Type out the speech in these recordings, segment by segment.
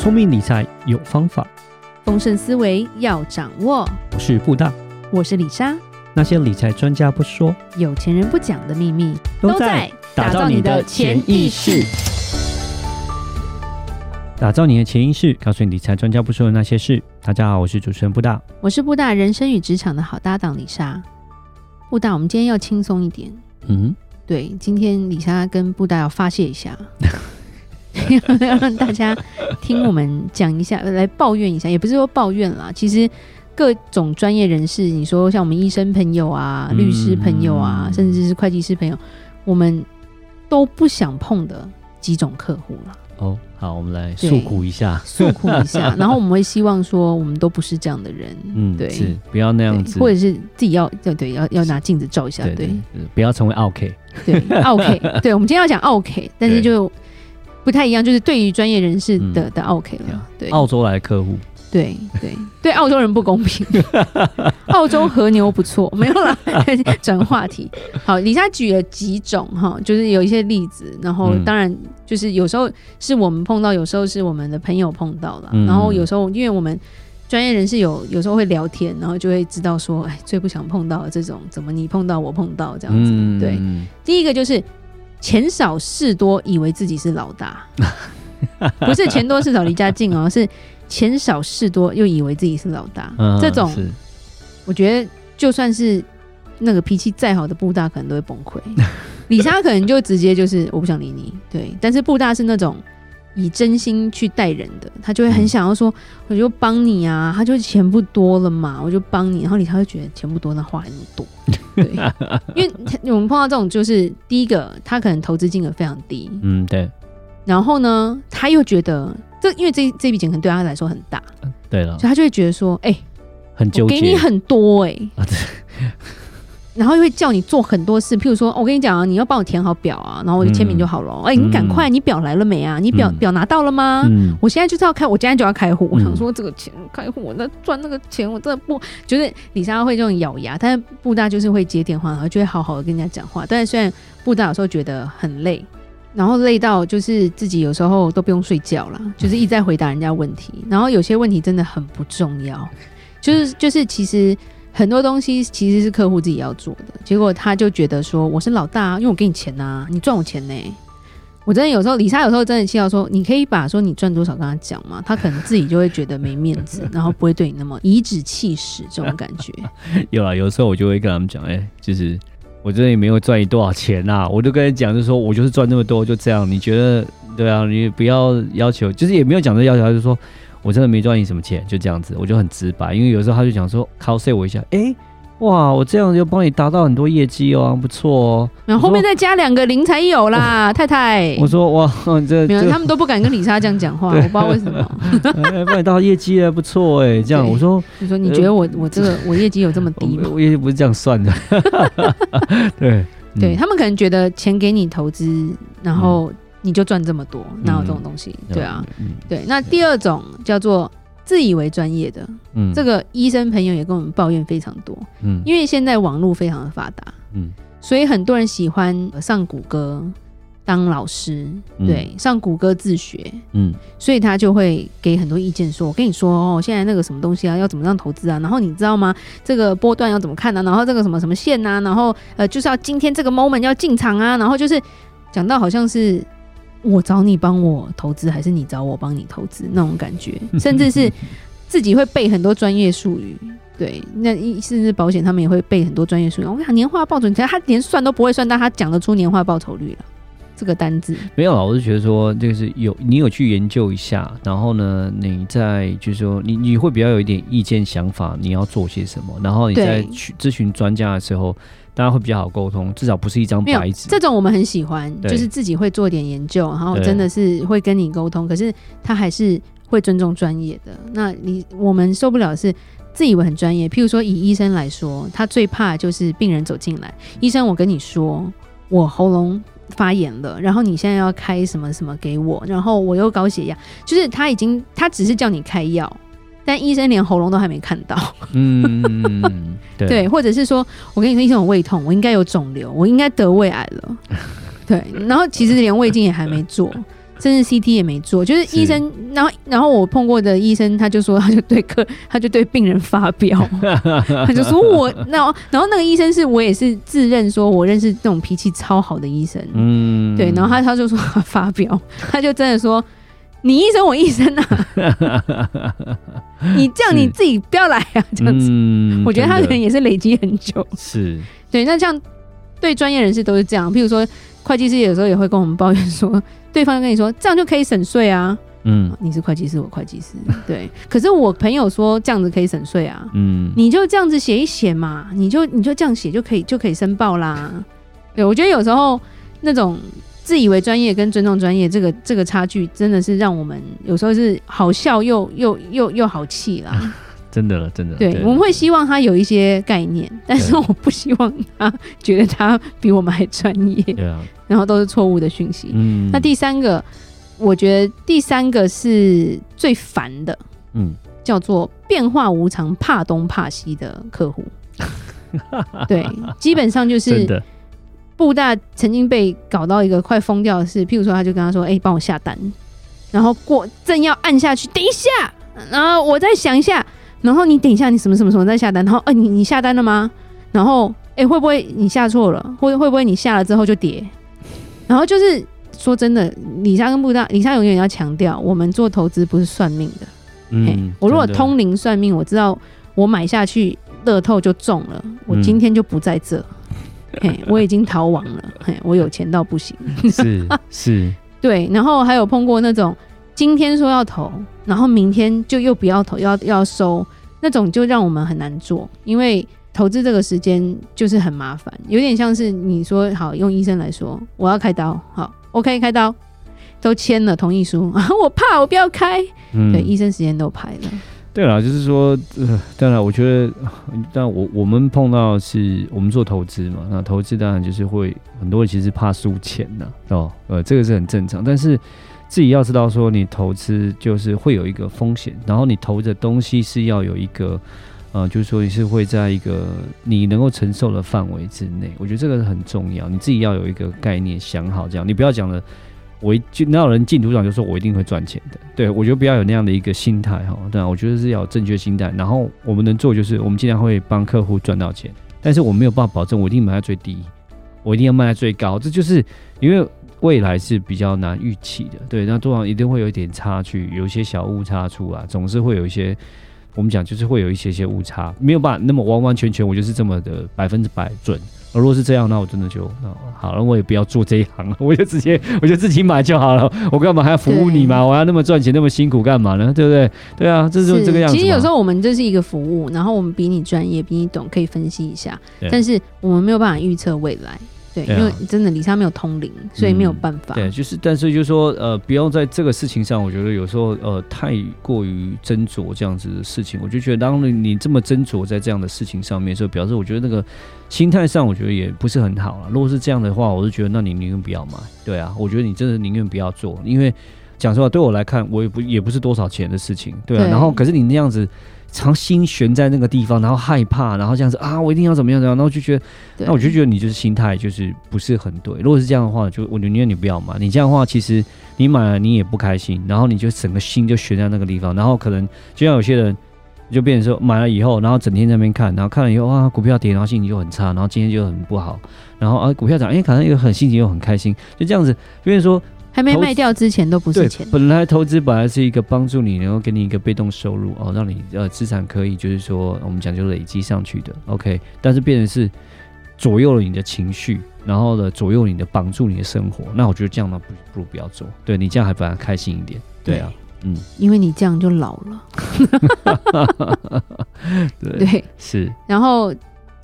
聪明理财有方法，丰盛思维要掌握。我是布大，我是李莎。那些理财专家不说，有钱人不讲的秘密，都在打造你的潜意识。打造你的潜意识，告诉你理财专家不说的那些事。大家好，我是主持人布大，我是布大人生与职场的好搭档李莎。布大，我们今天要轻松一点。嗯，对，今天李莎跟布大要发泄一下。要 让大家听我们讲一下，来抱怨一下，也不是说抱怨啦。其实各种专业人士，你说像我们医生朋友啊、律师朋友啊，嗯、甚至是会计师朋友，我们都不想碰的几种客户了。哦，好，我们来诉苦一下，诉苦一下。然后我们会希望说，我们都不是这样的人。嗯，对，是不要那样子，或者是自己要对对，要要拿镜子照一下，对，不要成为奥客。对，奥客。对，我们今天要讲奥客，但是就。不太一样，就是对于专业人士的、嗯、的 OK 了，对，澳洲来的客户，对对对，澳洲人不公平，澳洲和牛不错，没有啦，转话题。好，李莎举了几种哈，就是有一些例子，然后当然就是有时候是我们碰到，有时候是我们的朋友碰到了，嗯、然后有时候因为我们专业人士有有时候会聊天，然后就会知道说，哎，最不想碰到的这种，怎么你碰到我碰到这样子，嗯、对，第一个就是。钱少事多，以为自己是老大，不是钱多事少离家近哦，是钱少事多又以为自己是老大。嗯、这种，我觉得就算是那个脾气再好的布大，可能都会崩溃。李莎可能就直接就是我不想理你，对。但是布大是那种。以真心去待人的，他就会很想要说，我就帮你啊，他就钱不多了嘛，我就帮你，然后你才会觉得钱不多，那话还那么多，对，因为我们碰到这种，就是第一个，他可能投资金额非常低，嗯，对，然后呢，他又觉得这，因为这这笔钱可能对他来说很大，对了，所以他就会觉得说，哎、欸，很纠结，给你很多、欸，哎。然后又会叫你做很多事，譬如说，我跟你讲啊，你要帮我填好表啊，然后我就签名就好了。哎、嗯，你赶快，你表来了没啊？你表、嗯、表拿到了吗？嗯、我现在就是要开，我今天就要开户。嗯、我想说，这个钱开户，我那赚那个钱，我真的不就是李莎会这种咬牙，但是布大就是会接电话，然后就会好好的跟人家讲话。但是虽然布大有时候觉得很累，然后累到就是自己有时候都不用睡觉了，就是一直在回答人家问题。然后有些问题真的很不重要，就是就是其实。很多东西其实是客户自己要做的，结果他就觉得说我是老大，因为我给你钱呐、啊，你赚我钱呢。我真的有时候，李莎有时候真的气到说，你可以把说你赚多少跟他讲嘛，他可能自己就会觉得没面子，然后不会对你那么颐指气使这种感觉。有啊，有时候我就会跟他们讲，哎、欸，就是我真的也没有赚你多少钱呐、啊，我就跟你讲，就是说我就是赚那么多，就这样，你觉得对啊？你不要要求，就是也没有讲这要求，他就说。我真的没赚你什么钱，就这样子，我就很直白。因为有时候他就讲说靠 say 我一下，哎、欸，哇，我这样就帮你达到很多业绩哦，不错哦。然后后面再加两个零才有啦，哦、太太。我说哇，这没有，他们都不敢跟李莎这样讲话，我不知道为什么。帮、欸、到业绩了，不错哎，这样我说，你说你觉得我我这个我业绩有这么低吗？我，我业绩不是这样算的。对，嗯、对他们可能觉得钱给你投资，然后。嗯你就赚这么多，哪有这种东西？嗯、对啊，嗯、对。那第二种叫做自以为专业的，嗯，这个医生朋友也跟我们抱怨非常多，嗯，因为现在网络非常的发达，嗯，所以很多人喜欢上谷歌当老师，对，上谷歌自学，嗯，所以他就会给很多意见说，说我跟你说哦，现在那个什么东西啊，要怎么样投资啊？然后你知道吗？这个波段要怎么看呢、啊？然后这个什么什么线啊？然后呃，就是要今天这个 moment 要进场啊？然后就是讲到好像是。我找你帮我投资，还是你找我帮你投资那种感觉，甚至是自己会背很多专业术语。对，那甚至保险他们也会背很多专业术语。我跟你讲，年化报酬，其实他连算都不会算，但他讲得出年化报酬率了。这个单字没有啊，我是觉得说，就是有你有去研究一下，然后呢，你在就是说，你你会比较有一点意见想法，你要做些什么，然后你在去咨询专家的时候。大家会比较好沟通，至少不是一张白纸。这种我们很喜欢，就是自己会做点研究，然后真的是会跟你沟通。可是他还是会尊重专业的。那你我们受不了的是自以为很专业。譬如说以医生来说，他最怕就是病人走进来，医生，我跟你说，我喉咙发炎了，然后你现在要开什么什么给我，然后我又高血压，就是他已经他只是叫你开药。但医生连喉咙都还没看到，嗯，对，对，或者是说，我跟你说，医生有胃痛，我应该有肿瘤，我应该得胃癌了，对，然后其实连胃镜也还没做，甚至 CT 也没做，就是医生，然后然后我碰过的医生，他就说，他就对客，他就对病人发飙，他就说我，然后然后那个医生是我也是自认说我认识那种脾气超好的医生，嗯，对，然后他他就说他发飙，他就真的说你一生我一生啊，你这样你自己不要来啊，这样子，嗯、我觉得他可能也是累积很久，是对，那这样对专业人士都是这样，譬如说会计师有时候也会跟我们抱怨说。对方跟你说，这样就可以省税啊。嗯，你是会计师，我会计师，对。可是我朋友说这样子可以省税啊。嗯，你就这样子写一写嘛，你就你就这样写就可以就可以申报啦。对，我觉得有时候那种自以为专业跟尊重专业这个这个差距，真的是让我们有时候是好笑又又又又好气啦。真的了，真的。对，我们会希望他有一些概念，但是我不希望他 觉得他比我们还专业。对啊。然后都是错误的讯息。嗯。那第三个，我觉得第三个是最烦的。嗯。叫做变化无常、怕东怕西的客户。对，基本上就是。布大曾经被搞到一个快疯掉的事，譬如说，他就跟他说：“哎，帮我下单。”然后过正要按下去，等一下，然后我再想一下。然后你等一下，你什么什么什么再下单？然后，哎、欸，你你下单了吗？然后，哎、欸，会不会你下错了？会会不会你下了之后就跌？然后就是说真的，李莎跟布大，李莎永远要强调，我们做投资不是算命的。嗯，我如果通灵算命，我知道我买下去乐透就中了，我今天就不在这。嘿、嗯，我已经逃亡了。嘿，我有钱到不行。是 是，对。然后还有碰过那种。今天说要投，然后明天就又不要投，要要收，那种就让我们很难做，因为投资这个时间就是很麻烦，有点像是你说好用医生来说，我要开刀，好，OK，开刀，都签了同意书，我怕我不要开，嗯、对，医生时间都排了。对啦，就是说，呃，当然，我觉得，但我我们碰到是我们做投资嘛，那投资当然就是会很多人其实怕输钱呐，哦，呃，这个是很正常，但是。自己要知道，说你投资就是会有一个风险，然后你投的东西是要有一个，呃，就是说你是会在一个你能够承受的范围之内。我觉得这个是很重要，你自己要有一个概念，想好这样，你不要讲了，我就哪有人进赌场就说我一定会赚钱的。对，我觉得不要有那样的一个心态哈。对啊，我觉得是要有正确心态。然后我们能做就是我们尽量会帮客户赚到钱，但是我没有办法保证我一定买在最低，我一定要卖在最高。这就是因为。未来是比较难预期的，对，那多少一定会有一点差距，有一些小误差出来，总是会有一些，我们讲就是会有一些些误差，没有办法那么完完全全，我就是这么的百分之百准。而如果是这样，那我真的就那好了，我也不要做这一行了，我就直接我就自己买就好了，我干嘛还要服务你嘛？我要那么赚钱那么辛苦干嘛呢？对不对？对啊，这就是这个样子。其实有时候我们这是一个服务，然后我们比你专业，比你懂，可以分析一下，但是我们没有办法预测未来。对，因为真的李莎没有通灵，所以没有办法。嗯、对，就是，但是就是说，呃，不要在这个事情上，我觉得有时候，呃，太过于斟酌这样子的事情，我就觉得，当你你这么斟酌在这样的事情上面，所以表示我觉得那个心态上，我觉得也不是很好了。如果是这样的话，我就觉得，那你宁愿不要买。对啊，我觉得你真的宁愿不要做，因为讲实话，对我来看，我也不也不是多少钱的事情，对啊。对，然后，可是你那样子。常心悬在那个地方，然后害怕，然后这样子啊，我一定要怎么样怎么样，然后就觉得，那我就觉得你就是心态就是不是很对。如果是这样的话，就我宁愿你不要买。你这样的话，其实你买了你也不开心，然后你就整个心就悬在那个地方，然后可能就像有些人就变成说买了以后，然后整天在那边看，然后看了以后哇，股票跌，然后心情就很差，然后今天就很不好，然后啊股票涨，哎，可能又很心情又很开心，就这样子，因为说。还没卖掉之前都不是钱。本来投资本来是一个帮助你，然后给你一个被动收入哦，让你呃资产可以就是说我们讲究累积上去的。OK，但是变成是左右了你的情绪，然后呢左右你的绑住你的生活。那我觉得这样呢不不如不要做。对你这样还反而开心一点。对啊，对嗯，因为你这样就老了。对，对是。然后。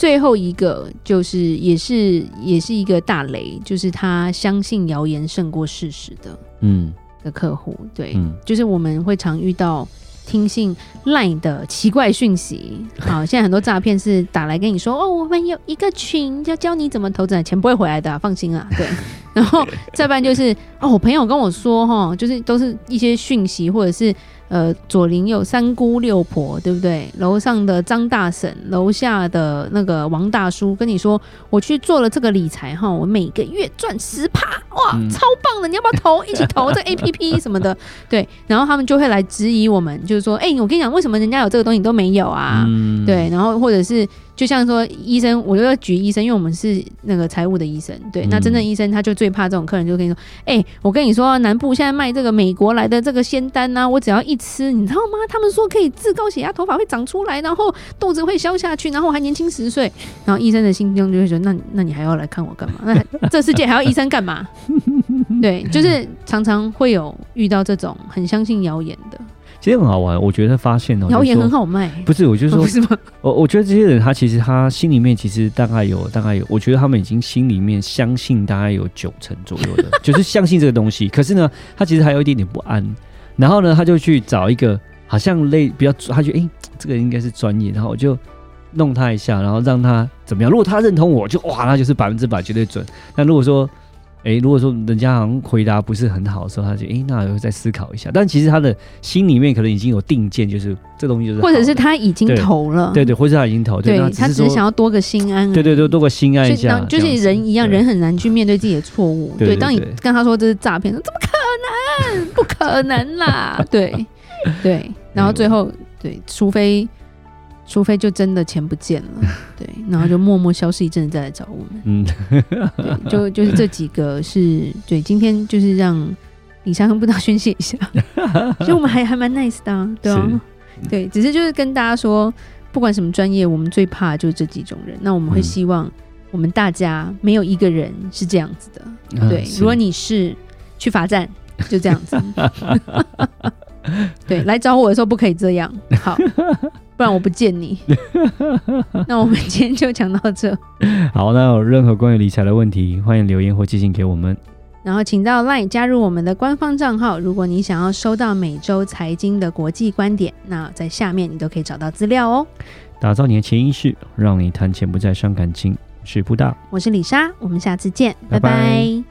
最后一个就是也是也是一个大雷，就是他相信谣言胜过事实的，嗯，的客户，对，嗯、就是我们会常遇到听信 LINE 的奇怪讯息。好，现在很多诈骗是打来跟你说，哦，我们有一个群，要教你怎么投资，钱不会回来的、啊，放心啊，对。然后再不然就是哦，我朋友跟我说哈，就是都是一些讯息或者是。呃，左邻右三姑六婆，对不对？楼上的张大婶，楼下的那个王大叔，跟你说，我去做了这个理财哈，我每个月赚十趴，哇，嗯、超棒的！你要不要投？一起投这 A P P 什么的？对，然后他们就会来质疑我们，就是说，哎、欸，我跟你讲，为什么人家有这个东西你都没有啊？嗯、对，然后或者是。就像说医生，我就要举医生，因为我们是那个财务的医生，对，那真正医生他就最怕这种客人，就跟你说，哎、欸，我跟你说，南部现在卖这个美国来的这个仙丹呐，我只要一吃，你知道吗？他们说可以治高血压，头发会长出来，然后肚子会消下去，然后我还年轻十岁。然后医生的心中就会觉得，那那你还要来看我干嘛？那 这世界还要医生干嘛？对，就是常常会有遇到这种很相信谣言的。其实很好玩，我觉得发现哦，谣言很好卖。不是，我就说，是吗？我我觉得这些人他其实他心里面其实大概有大概有，我觉得他们已经心里面相信大概有九成左右的，就是相信这个东西。可是呢，他其实还有一点点不安。然后呢，他就去找一个好像类比较，他觉得哎，这个人应该是专业，然后我就弄他一下，然后让他怎么样？如果他认同我，就哇，那就是百分之百绝对准。但如果说哎，如果说人家好像回答不是很好的时候，他就哎，那我再思考一下。但其实他的心里面可能已经有定见，就是这东西就是，或者是他已经投了，对对，或者他已经投，对，他只是想要多个心安，对对对，多个心安一下。就是人一样，人很难去面对自己的错误。对，当你跟他说这是诈骗，怎么可能？不可能啦！对对，然后最后对，除非。除非就真的钱不见了，对，然后就默默消失一阵子再来找我们。嗯，对，就就是这几个是对，今天就是让李湘跟布大宣泄一下，所以我们还还蛮 nice 的，对啊，对，只是就是跟大家说，不管什么专业，我们最怕就是这几种人。那我们会希望我们大家没有一个人是这样子的，对，如果你是去罚站，就这样子，对，来找我的时候不可以这样，好。不然我不见你。那我们今天就讲到这。好，那有任何关于理财的问题，欢迎留言或寄信给我们。然后请到 LINE 加入我们的官方账号。如果你想要收到每周财经的国际观点，那在下面你都可以找到资料哦。打造你的潜意识，让你谈钱不再伤感情。我是布大，我是李莎，我们下次见，拜拜。拜拜。